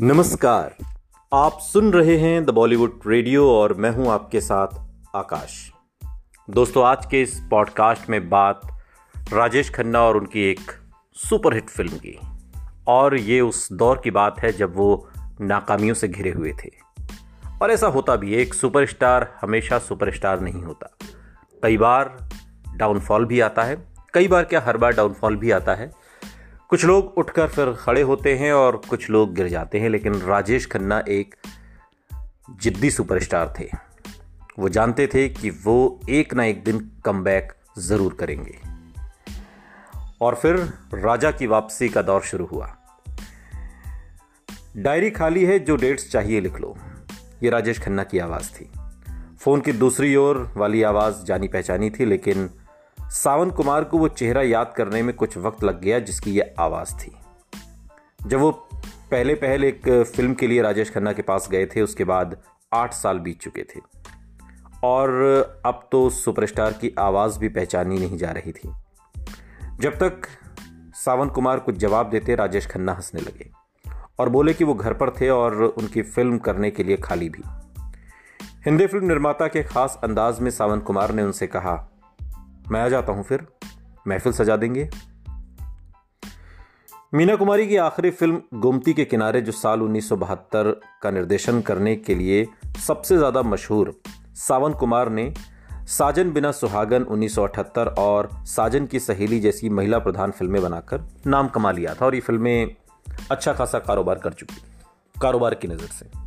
नमस्कार। आप सुन रहे हैं द बॉलीवुड रेडियो और मैं हूँ आपके साथ आकाश। दोस्तों, आज के इस पॉडकास्ट में बात राजेश खन्ना और उनकी एक सुपरहिट फ़िल्म की। और ये उस दौर की बात है जब वो नाकामियों से घिरे हुए थे। और ऐसा होता भी है, एक सुपरस्टार हमेशा सुपरस्टार नहीं होता। कई बार डाउनफॉल भी आता है, कई बार क्या हर बार डाउनफॉल भी आता है। कुछ लोग उठकर फिर खड़े होते हैं और कुछ लोग गिर जाते हैं, लेकिन राजेश खन्ना एक जिद्दी सुपरस्टार थे। वो जानते थे कि वो एक ना एक दिन कम ज़रूर करेंगे। और फिर राजा की वापसी का दौर शुरू हुआ। डायरी खाली है, जो डेट्स चाहिए लिख लो। ये राजेश खन्ना की आवाज़ थी। फ़ोन की दूसरी ओर वाली आवाज़ जानी पहचानी थी, लेकिन सावन कुमार को वो चेहरा याद करने में कुछ वक्त लग गया जिसकी ये आवाज़ थी। जब वो पहले पहले एक फ़िल्म के लिए राजेश खन्ना के पास गए थे, उसके बाद आठ साल बीत चुके थे। और अब तो सुपरस्टार की आवाज़ भी पहचानी नहीं जा रही थी। जब तक सावन कुमार कुछ जवाब देते, राजेश खन्ना हंसने लगे और बोले कि वो घर पर थे और उनकी फ़िल्म करने के लिए खाली भी। हिंदी फ़िल्म निर्माता के खास अंदाज में सावन कुमार ने उनसे कहा मैं आ जाता हूँ फिर। महफिल सजा देंगे। मीना कुमारी की आखिरी फ़िल्म गोमती के किनारे, जो साल 1972 का निर्देशन करने के लिए सबसे ज़्यादा मशहूर सावन कुमार ने साजन बिना सुहागन 1978 और साजन की सहेली जैसी महिला प्रधान फ़िल्में बनाकर नाम कमा लिया था और ये फ़िल्में अच्छा खासा कारोबार कर चुकी, कारोबार की नज़र से।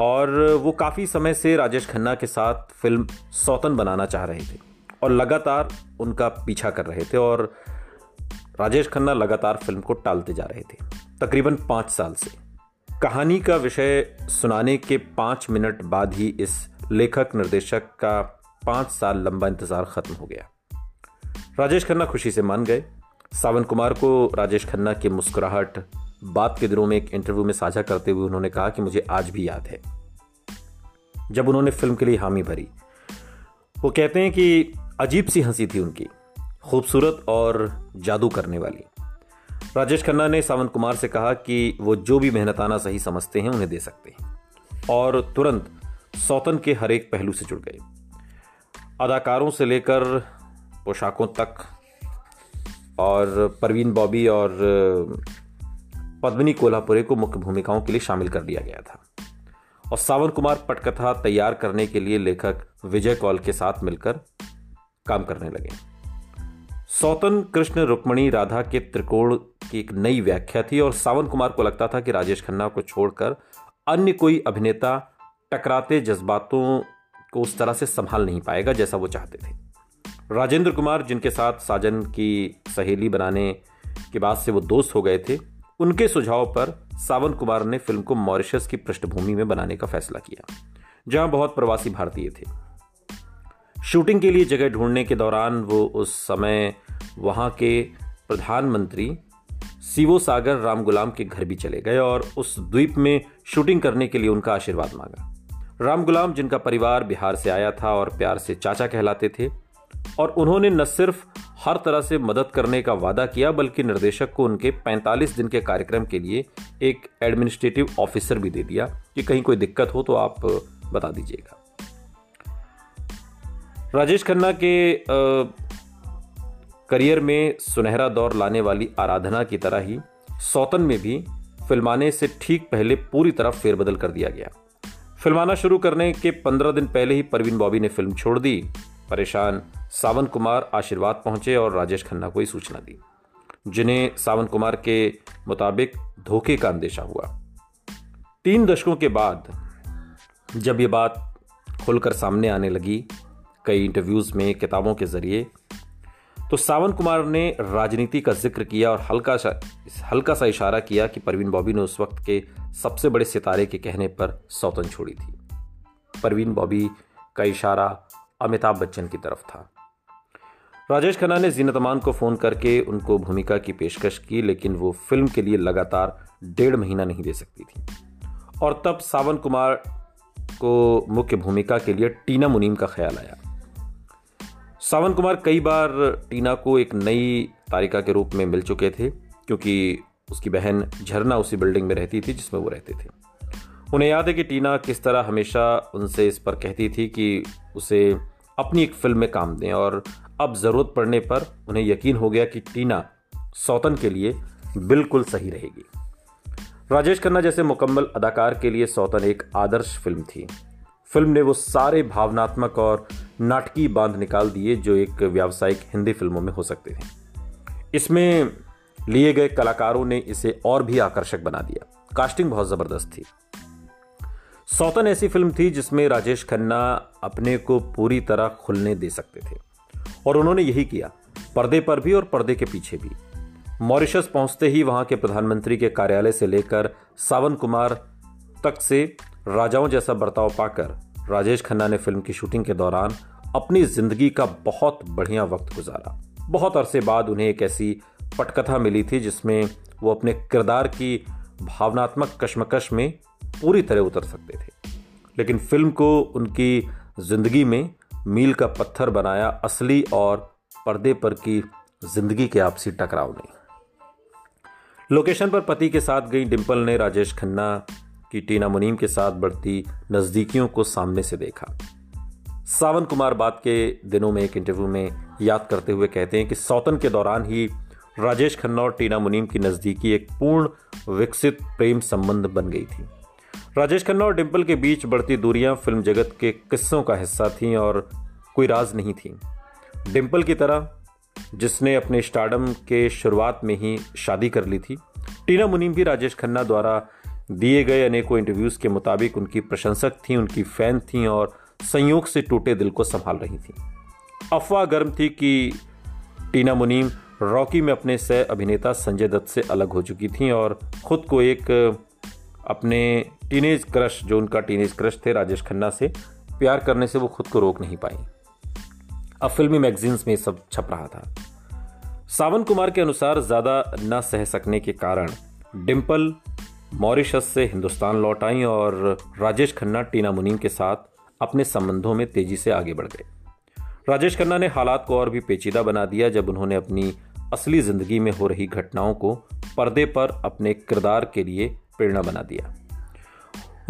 और वो काफ़ी समय से राजेश खन्ना के साथ फ़िल्म सौतन बनाना चाह रहे थे और लगातार उनका पीछा कर रहे थे और राजेश खन्ना लगातार फ़िल्म को टालते जा रहे थे, तकरीबन पाँच साल से। कहानी का विषय सुनाने के पाँच मिनट बाद ही इस लेखक, निर्देशक का पाँच साल लंबा इंतज़ार ख़त्म हो गया। राजेश खन्ना खुशी से मान गए। सावन कुमार को राजेश खन्ना की मुस्कुराहट बात के दिनों में एक इंटरव्यू में साझा करते हुए उन्होंने कहा कि मुझे आज भी याद है। जब उन्होंने फ़िल्म के लिए हामी भरी, वो कहते हैं कि अजीब सी हँसी थी उनकी, खूबसूरत और जादू करने वाली। राजेश खन्ना ने सावंत कुमार से कहा कि वो जो भी मेहनताना सही समझते हैं, उन्हें दे सकते हैं। और तुरंत सौतन के हर एक पहलू से जुड़ गए। अदाकारों से लेकर पोशाकों तक और परवीन बॉबी और पद्मिनी कोल्हापुरे को मुख्य भूमिकाओं के लिए शामिल कर दिया गया था। और सावन कुमार पटकथा तैयार करने के लिए लेखक विजय कौल के साथ मिलकर काम करने लगे। सौतन, कृष्ण, रुक्मणी, राधा के त्रिकोण की एक नई व्याख्या थी और सावन कुमार को लगता था कि राजेश खन्ना को छोड़कर अन्य कोई अभिनेता टकराते जज्बातों को उस तरह से संभाल नहीं पाएगा जैसा वो चाहते थे। राजेंद्र कुमार, जिनके साथ साजन की सहेली बनाने के बाद से वो दोस्त हो गए थे उनके सुझाव पर सावन कुमार ने फ़िल्म को मॉरिशस की पृष्ठभूमि में बनाने का फैसला किया, जहाँ बहुत प्रवासी भारतीय थे। शूटिंग के लिए जगह ढूँढने के दौरान वो उस समय वहाँ के प्रधानमंत्री सीवो सागर राम गुलाम के घर भी चले गए और उस द्वीप में शूटिंग करने के लिए उनका आशीर्वाद मांगा। राम गुलाम, जिनका परिवार बिहार से आया था और प्यार से चाचा कहलाते थे और उन्होंने न सिर्फ़ हर तरह से मदद करने का वादा किया बल्कि निर्देशक को उनके 45 दिन के कार्यक्रम के लिए एक एडमिनिस्ट्रेटिव ऑफिसर भी दे दिया। कि कहीं कोई दिक्कत हो तो आप बता दीजिएगा। राजेश खन्ना के आ, करियर में सुनहरा दौर लाने वाली आराधना की तरह ही सौतन में भी फिल्माने से ठीक पहले पूरी तरह फेरबदल कर दिया गया। फिल्माना शुरू करने के पंद्रह दिन पहले ही परवीन बॉबी ने फ़िल्म छोड़ दी। परेशान सावन कुमार आशीर्वाद पहुँचे और राजेश खन्ना को ही सूचना दी। जिन्हें सावन कुमार के मुताबिक धोखे का अंदेशा हुआ। तीन दशकों के बाद जब ये बात खुलकर सामने आने लगी कई इंटरव्यूज़ में, किताबों के ज़रिए तो सावन कुमार ने राजनीति का ज़िक्र किया और हल्का सा हल्का सा इशारा किया कि परवीन बॉबी ने उस वक्त के सबसे बड़े सितारे के कहने पर सौतन छोड़ी थी। परवीन बॉबी का इशारा अमिताभ बच्चन की तरफ़ था। राजेश खन्ना ने जीनत अमान को फ़ोन करके उनको भूमिका की पेशकश की, लेकिन वो फ़िल्म के लिए लगातार डेढ़ महीना नहीं दे सकती थी। और तब सावन कुमार को मुख्य भूमिका के लिए टीना मुनीम का ख्याल आया। सावन कुमार कई बार टीना को एक नई तारिका के रूप में मिल चुके थे, क्योंकि उसकी बहन झरना उसी बिल्डिंग में रहती थी जिसमें वो रहते थे। उन्हें याद है कि टीना किस तरह हमेशा उनसे इस पर कहती थी कि उसे अपनी एक फ़िल्म में काम दें। और अब ज़रूरत पड़ने पर उन्हें यकीन हो गया कि टीना सौतन के लिए बिल्कुल सही रहेगी। राजेश खन्ना जैसे मुकम्मल अदाकार के लिए सौतन एक आदर्श फ़िल्म थी। फ़िल्म ने वो सारे भावनात्मक और नाटकीय बाँध निकाल दिए जो एक व्यावसायिक हिंदी फ़िल्मों में हो सकते थे। इसमें लिए गए कलाकारों ने इसे और भी आकर्षक बना दिया। कास्टिंग बहुत ज़बरदस्त थी। सौतन ऐसी फ़िल्म थी जिसमें राजेश खन्ना अपने को पूरी तरह खुलने दे सकते थे। और उन्होंने यही किया, पर्दे पर भी और पर्दे के पीछे भी। मॉरिशस पहुँचते ही वहाँ के प्रधानमंत्री के कार्यालय से लेकर सावन कुमार तक से राजाओं जैसा बर्ताव पाकर राजेश खन्ना ने फ़िल्म की शूटिंग के दौरान अपनी ज़िंदगी का बहुत बढ़िया वक्त गुजारा। बहुत अरसे बाद उन्हें एक ऐसी पटकथा मिली थी जिसमें वो अपने किरदार की भावनात्मक कश्मकश में पूरी तरह उतर सकते थे। लेकिन फ़िल्म को उनकी ज़िंदगी में मील का पत्थर बनाया असली और पर्दे पर की ज़िंदगी के आपसी टकराव ने। लोकेशन पर पति के साथ गई डिंपल ने राजेश खन्ना की टीना मुनीम के साथ बढ़ती नजदीकियों को सामने से देखा। सावन कुमार बाद के दिनों में एक इंटरव्यू में याद करते हुए कहते हैं कि सौतन के दौरान ही राजेश खन्ना और टीना मुनीम की नजदीकी एक पूर्ण विकसित प्रेम संबंध बन गई थी। राजेश खन्ना और डिम्पल के बीच बढ़ती दूरियाँ फ़िल्म जगत के किस्सों का हिस्सा थीं और कोई राज नहीं थी। डिम्पल की तरह, जिसने अपने स्टार्डम के शुरुआत में ही शादी कर ली थी, टीना मुनीम भी राजेश खन्ना द्वारा दिए गए अनेकों इंटरव्यूज़ के मुताबिक उनकी प्रशंसक थी, उनकी फ़ैन थी और संयोग से टूटे दिल को संभाल रही थी। अफवाह गर्म थी कि टीना मुनीम रॉकी में अपने सह अभिनेता संजय दत्त से अलग हो चुकी थी और खुद को एक अपने टीनेज क्रश जो उनका टीनेज क्रश थे, राजेश खन्ना से, प्यार करने से वो खुद को रोक नहीं पाई। अब फिल्मी मैगजीन्स में सब छप रहा था। सावन कुमार के अनुसार ज़्यादा न सह सकने के कारण डिम्पल मॉरिशस से हिंदुस्तान लौट आई और राजेश खन्ना, टीना मुनीम के साथ अपने संबंधों में तेज़ी से आगे बढ़ गए। राजेश खन्ना ने हालात को और भी पेचीदा बना दिया जब उन्होंने अपनी असली ज़िंदगी में हो रही घटनाओं को पर्दे पर अपने किरदार के लिए प्रेरणा बना दिया।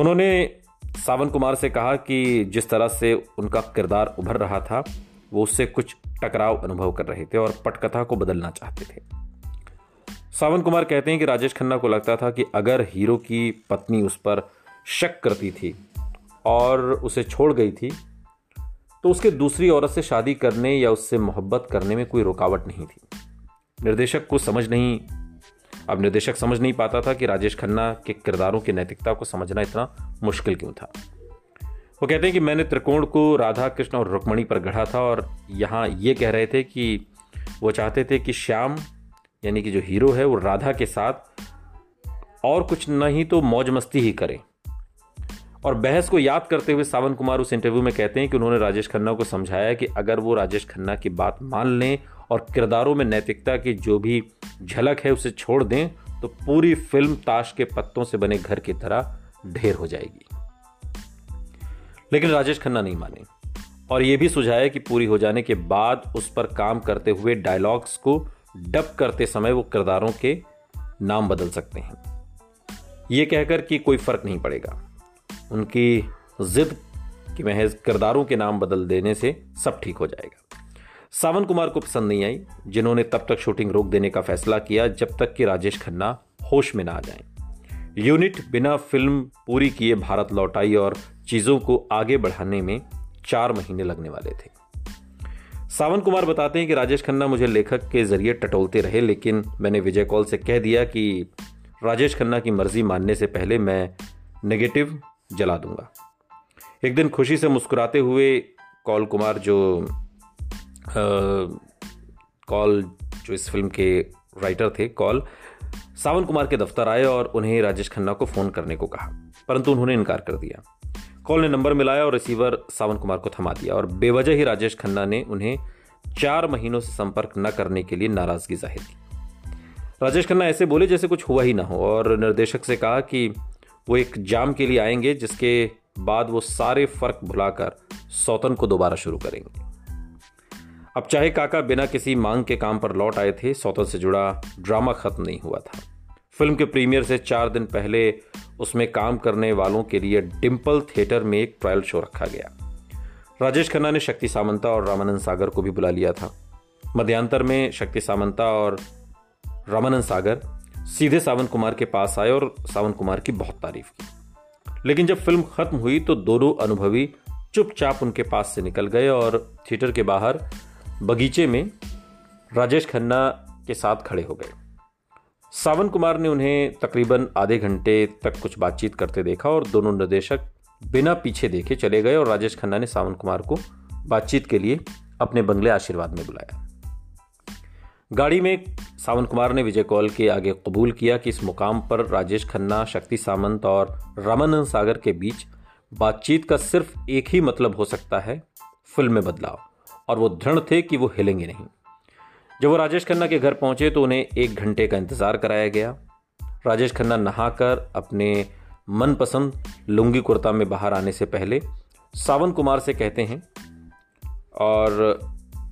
उन्होंने सावन कुमार से कहा कि जिस तरह से उनका किरदार उभर रहा था, वो उससे कुछ टकराव अनुभव कर रहे थे और पटकथा को बदलना चाहते थे। सावन कुमार कहते हैं कि राजेश खन्ना को लगता था कि अगर हीरो की पत्नी उस पर शक करती थी और उसे छोड़ गई थी तो उसके दूसरी औरत से शादी करने या उससे मोहब्बत करने में कोई रुकावट नहीं थी। निर्देशक को समझ नहीं अब निर्देशक समझ नहीं पाता था कि राजेश खन्ना के किरदारों की नैतिकता को समझना इतना मुश्किल क्यों था। वो कहते हैं कि मैंने त्रिकोण को राधा कृष्ण और रुक्मणी पर गढ़ा था और यहाँ ये कह रहे थे कि वो चाहते थे कि श्याम, यानी कि जो हीरो है, वो राधा के साथ और कुछ नहीं तो मौज मस्ती ही करें। और बहस को याद करते हुए सावन कुमार उस इंटरव्यू में कहते हैं कि उन्होंने राजेश खन्ना को समझाया कि अगर वो राजेश खन्ना की बात मान लें और किरदारों में नैतिकता की जो भी झलक है उसे छोड़ दें तो पूरी फ़िल्म ताश के पत्तों से बने घर की तरह ढेर हो जाएगी। लेकिन राजेश खन्ना नहीं माने। और यह भी सुझाया कि पूरी हो जाने के बाद उस पर काम करते हुए डायलॉग्स को डब करते समय वो किरदारों के नाम बदल सकते हैं। ये कहकर कि कोई फ़र्क नहीं पड़ेगा। उनकी जिद कि महज किरदारों के नाम बदल देने से सब ठीक हो जाएगा। सावन कुमार को पसंद नहीं आई, जिन्होंने तब तक शूटिंग रोक देने का फैसला किया जब तक कि राजेश खन्ना होश में ना आ जाए। यूनिट बिना फ़िल्म पूरी किए भारत लौट आई और चीज़ों को आगे बढ़ाने में चार महीने लगने वाले थे। सावन कुमार बताते हैं कि राजेश खन्ना मुझे लेखक के ज़रिए टटोलते रहे, लेकिन मैंने विजय कौल से कह दिया कि राजेश खन्ना की मर्ज़ी मानने से पहले मैं नेगेटिव जला दूँगा। एक दिन खुशी से मुस्कुराते हुए कौल कुमार, जो कॉल, जो इस फ़िल्म के राइटर थे, कॉल सावन कुमार के दफ्तर आए और उन्हें राजेश खन्ना को फ़ोन करने को कहा। परंतु उन्होंने इनकार कर दिया। कॉल ने नंबर मिलाया और रिसीवर सावन कुमार को थमा दिया और बेवजह ही राजेश खन्ना ने उन्हें चार महीनों से संपर्क न करने के लिए नाराज़गी ज़ाहिर की। राजेश खन्ना ऐसे बोले जैसे कुछ हुआ ही ना हो और निर्देशक से कहा कि वो एक जाम के लिए आएँगे, जिसके बाद वो सारे फ़र्क भुलाकर सौतन को दोबारा शुरू करेंगे। अब चाहे काका बिना किसी मांग के काम पर लौट आए थे, सौतन से जुड़ा ड्रामा खत्म नहीं हुआ था। फ़िल्म के प्रीमियर से चार दिन पहले उसमें काम करने वालों के लिए डिम्पल थिएटर में एक ट्रायल शो रखा गया। राजेश खन्ना ने शक्ति सामंता और रामानंद सागर को भी बुला लिया था। मध्यांतर में शक्ति सामंता और रामानंद सागर सीधे सावन कुमार के पास आए और सावन कुमार की बहुत तारीफ़ की। लेकिन जब फ़िल्म खत्म हुई तो दोनों अनुभवी चुपचाप उनके पास से निकल गए और थिएटर के बाहर बगीचे में राजेश खन्ना के साथ खड़े हो गए। सावन कुमार ने उन्हें तकरीबन आधे घंटे तक कुछ बातचीत करते देखा और दोनों निर्देशक बिना पीछे देखे चले गए और राजेश खन्ना ने सावन कुमार को बातचीत के लिए अपने बंगले आशीर्वाद में बुलाया। गाड़ी में सावन कुमार ने विजय कौल के आगे कबूल किया कि इस मुकाम पर राजेश खन्ना, शक्ति सामंत और रामानंद सागर के बीच बातचीत का सिर्फ़ एक ही मतलब हो सकता है, फ़िल्म में बदलाव। और वो दृढ़ थे कि वो हिलेंगे नहीं। जब वो राजेश खन्ना के घर पहुँचे तो उन्हें एक घंटे का इंतज़ार कराया गया। राजेश खन्ना नहाकर अपने मनपसंद लुंगी कुर्ता में बाहर आने से पहले सावन कुमार से कहते हैं और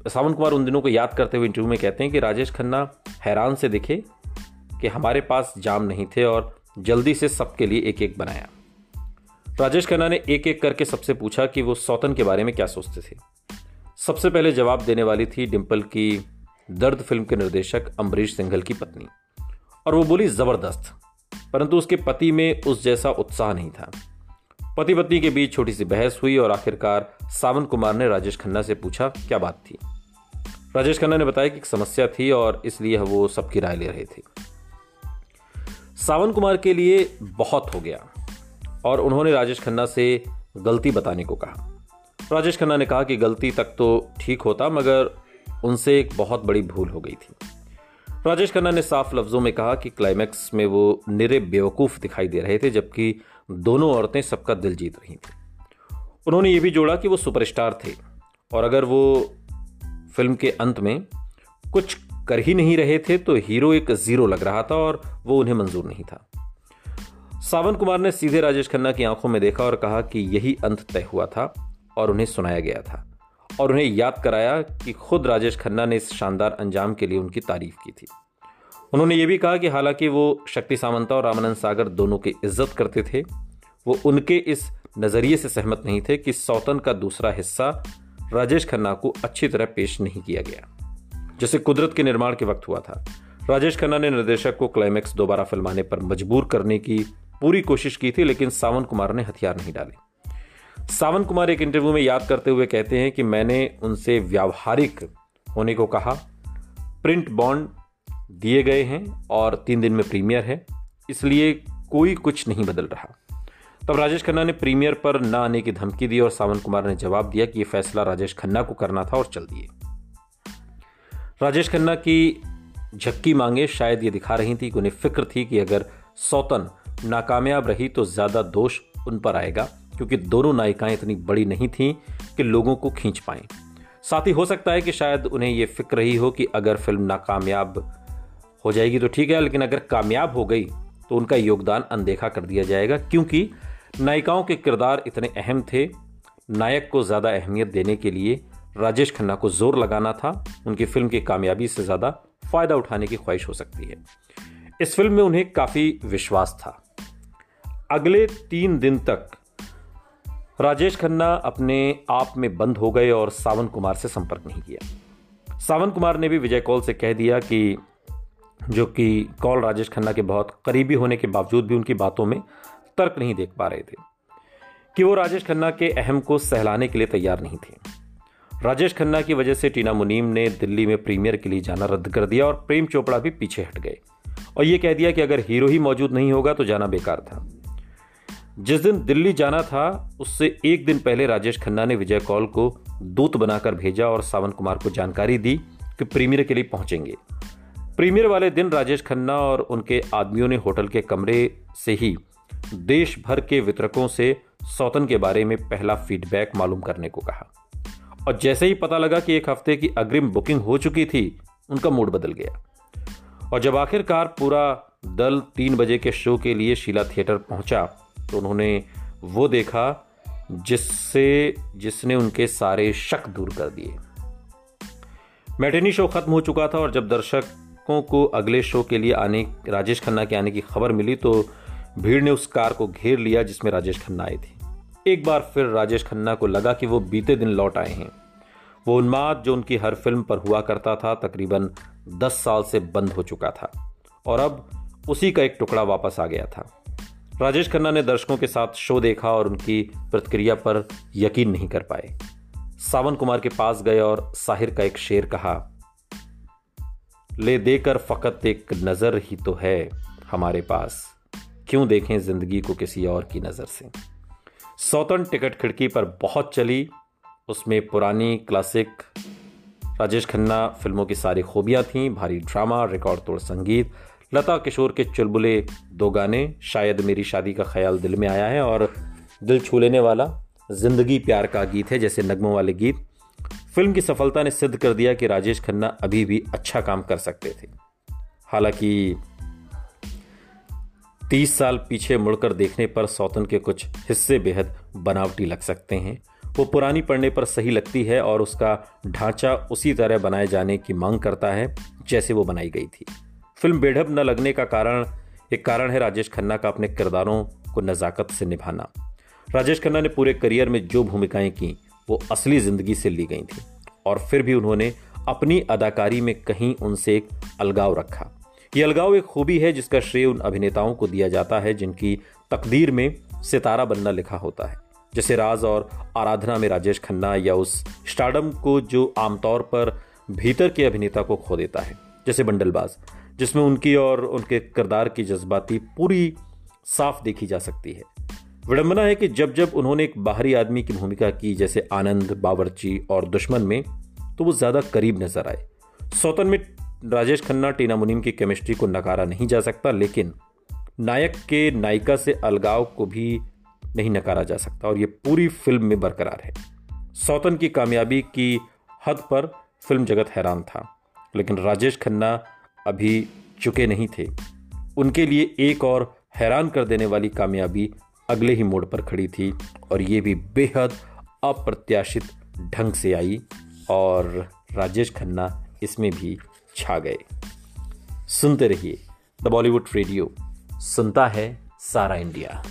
सावन कुमार उन दिनों को याद करते हुए इंटरव्यू में कहते हैं कि राजेश खन्ना हैरान से दिखे कि हमारे पास जाम नहीं थे और जल्दी से सबके लिए एक एक बनाया। राजेश खन्ना ने एक एक करके सबसे पूछा कि वो सौतन के बारे में क्या सोचते थे। सबसे पहले जवाब देने वाली थी डिम्पल की दर्द फ़िल्म के निर्देशक अम्बरीश सिंघल की पत्नी। और वो बोली, ज़बरदस्त। परंतु उसके पति में उस जैसा उत्साह नहीं था। पति पत्नी के बीच छोटी सी बहस हुई और आखिरकार सावन कुमार ने राजेश खन्ना से पूछा, क्या बात थी? राजेश खन्ना ने बताया कि एक समस्या थी और इसलिए वो सबकी राय ले रहे थे। सावन कुमार के लिए बहुत हो गया और उन्होंने राजेश खन्ना से गलती बताने को कहा। राजेश खन्ना ने कहा कि गलती तक तो ठीक होता, मगर उनसे एक बहुत बड़ी भूल हो गई थी। राजेश खन्ना ने साफ़ लफ्जों में कहा कि क्लाइमैक्स में वो निरे बेवकूफ़ दिखाई दे रहे थे, जबकि दोनों औरतें सबका दिल जीत रही थी। उन्होंने ये भी जोड़ा कि वो सुपरस्टार थे, और अगर वो फ़िल्म के अंत में कुछ कर ही नहीं रहे थे तो हीरो एक ज़ीरो लग रहा था और वो उन्हें मंजूर नहीं था। सावन कुमार ने सीधे राजेश खन्ना की आँखों में देखा और कहा कि यही अंत तय हुआ था। और उन्हें सुनाया गया था और उन्हें याद कराया कि खुद राजेश खन्ना ने इस शानदार अंजाम के लिए उनकी तारीफ़ की थी। उन्होंने ये भी कहा कि हालाँकि वो शक्ति सामंता और रामानंद सागर दोनों की इज़्ज़त करते थे, वो उनके इस नज़रिए से सहमत नहीं थे कि सौतन का दूसरा हिस्सा राजेश खन्ना को अच्छी तरह पेश नहीं किया गया, जैसे कुदरत के निर्माण के वक्त हुआ था। राजेश खन्ना ने निर्देशक को क्लाइमैक्स दोबारा फिल्माने पर मजबूर करने की पूरी कोशिश की थी, लेकिन सावन कुमार ने हथियार नहीं डाले। सावन कुमार एक इंटरव्यू में याद करते हुए कहते हैं कि मैंने उनसे व्यावहारिक होने को कहा। प्रिंट बॉन्ड दिए गए हैं और तीन दिन में प्रीमियर है, इसलिए कोई कुछ नहीं बदल रहा। तब राजेश खन्ना ने प्रीमियर पर न आने की धमकी दी और सावन कुमार ने जवाब दिया कि यह फैसला राजेश खन्ना को करना था और चल दिए। राजेश खन्ना की झक्की मांगे शायद ये दिखा रही थी कि उन्हें फ़िक्र थी कि अगर सौतन नाकामयाब रही तो ज़्यादा दोष उन पर आएगा। क्योंकि दोनों नायिकाएँ इतनी बड़ी नहीं थीं कि लोगों को खींच पाएँ। साथ ही हो सकता है कि शायद उन्हें ये फ़िक्र रही हो कि अगर फ़िल्म नाकामयाब हो जाएगी तो ठीक है, लेकिन अगर कामयाब हो गई तो उनका योगदान अनदेखा कर दिया जाएगा, क्योंकि नायिकाओं के किरदार इतने अहम थे। नायक को ज़्यादा अहमियत देने के लिए राजेश खन्ना को ज़ोर लगाना था। उनकी फ़िल्म की कामयाबी से ज़्यादा फ़ायदा उठाने की ख्वाहिश हो सकती है। इस फ़िल्म में उन्हें काफ़ी विश्वास था। अगले तीन दिन तक राजेश खन्ना अपने आप में बंद हो गए और सावन कुमार से संपर्क नहीं किया। सावन कुमार ने भी विजय कौल से कह दिया कि जो कि कौल राजेश खन्ना के बहुत करीबी होने के बावजूद भी उनकी बातों में तर्क नहीं देख पा रहे थे, कि वो राजेश खन्ना के अहम को सहलाने के लिए तैयार नहीं थे। राजेश खन्ना की वजह से टीना मुनीम ने दिल्ली में प्रीमियर के लिए जाना रद्द कर दिया और प्रेम चोपड़ा भी पीछे हट गए। और ये कह दिया कि अगर हीरो ही मौजूद नहीं होगा तो जाना बेकार था। जिस दिन दिल्ली जाना था, उससे एक दिन पहले राजेश खन्ना ने विजय कौल को दूत बनाकर भेजा और सावन कुमार को जानकारी दी कि प्रीमियर के लिए पहुँचेंगे। प्रीमियर वाले दिन राजेश खन्ना और उनके आदमियों ने होटल के कमरे से ही देश भर के वितरकों से सौतन के बारे में पहला फीडबैक मालूम करने को कहा। और जैसे ही पता लगा कि एक हफ़्ते की अग्रिम बुकिंग हो चुकी थी, उनका मूड बदल गया। और जब आखिरकार पूरा दल तीन बजे के शो के लिए शीला थिएटर पहुँचा तो उन्होंने वो देखा जिससे, जिसने उनके सारे शक दूर कर दिए। मैटेनी शो खत्म हो चुका था और जब दर्शकों को अगले शो के लिए आने, राजेश खन्ना के आने की खबर मिली तो भीड़ ने उस कार को घेर लिया जिसमें राजेश खन्ना आए थे। एक बार फिर राजेश खन्ना को लगा कि वो बीते दिन लौट आए हैं। वो उन्माद जो उनकी हर फ़िल्म पर हुआ करता था, तकरीबन दस साल से बंद हो चुका था। और अब उसी का एक टुकड़ा वापस आ गया था। राजेश खन्ना ने दर्शकों के साथ शो देखा और उनकी प्रतिक्रिया पर यकीन नहीं कर पाए। सावन कुमार के पास गए और साहिर का एक शेर कहा, ले देकर फकत एक नज़र ही तो है हमारे पास। क्यों देखें ज़िंदगी को किसी और की नज़र से? सौतन टिकट खिड़की पर बहुत चली। उसमें पुरानी क्लासिक राजेश खन्ना फ़िल्मों की सारी खूबियाँ थीं, भारी ड्रामा, रिकॉर्ड तोड़ संगीत लता किशोर के चुलबुले दो गाने, शायद मेरी शादी का ख्याल दिल में आया है और दिल छू लेने वाला ज़िंदगी प्यार का गीत है, जैसे नगमों वाले गीत। फ़िल्म की सफलता ने सिद्ध कर दिया कि राजेश खन्ना अभी भी अच्छा काम कर सकते थे। हालाँकि तीस साल पीछे मुड़कर देखने पर सौतन के कुछ हिस्से बेहद बनावटी लग सकते हैं। वो पुरानी पढ़ने पर सही लगती है और उसका ढांचा उसी तरह बनाए जाने की मांग करता है, जैसे वो बनाई गई थी। फ़िल्म बेढब न लगने का कारण, एक कारण है राजेश खन्ना का अपने किरदारों को नज़ाकत से निभाना। राजेश खन्ना ने पूरे करियर में जो भूमिकाएँ की, वो असली ज़िंदगी से ली गई थी, और फिर भी उन्होंने अपनी अदाकारी में कहीं उनसे एक अलगाव रखा। ये अलगाव एक खूबी है जिसका श्रेय उन अभिनेताओं को दिया जाता है जिनकी तकदीर में सितारा बनना लिखा होता है। जैसे राज और आराधना में राजेश खन्ना या उस स्टार्डम को जो आमतौर पर भीतर के अभिनेता को खो देता है, जैसे बंडलबाज। जिसमें उनकी और उनके किरदार की जज्बाती पूरी साफ़ देखी जा सकती है। विडंबना है कि जब जब उन्होंने एक बाहरी आदमी की भूमिका की, जैसे आनंद, बावर्ची और दुश्मन में तो वो ज़्यादा करीब नज़र आए। सौतन में राजेश खन्ना, टीना मुनीम की केमिस्ट्री को नकारा नहीं जा सकता, लेकिन नायक के नायिका से अलगाव को भी नहीं नकारा जा सकता और ये पूरी फ़िल्म में बरकरार है। सौतन की कामयाबी की हद पर फ़िल्म जगत हैरान था, लेकिन राजेश खन्ना अभी चुके नहीं थे। उनके लिए एक और हैरान कर देने वाली कामयाबी अगले ही मोड़ पर खड़ी थी और ये भी बेहद अप्रत्याशित ढंग से आई और राजेश खन्ना इसमें भी छा गए। सुनते रहिए द बॉलीवुड रेडियो, सुनता है सारा इंडिया।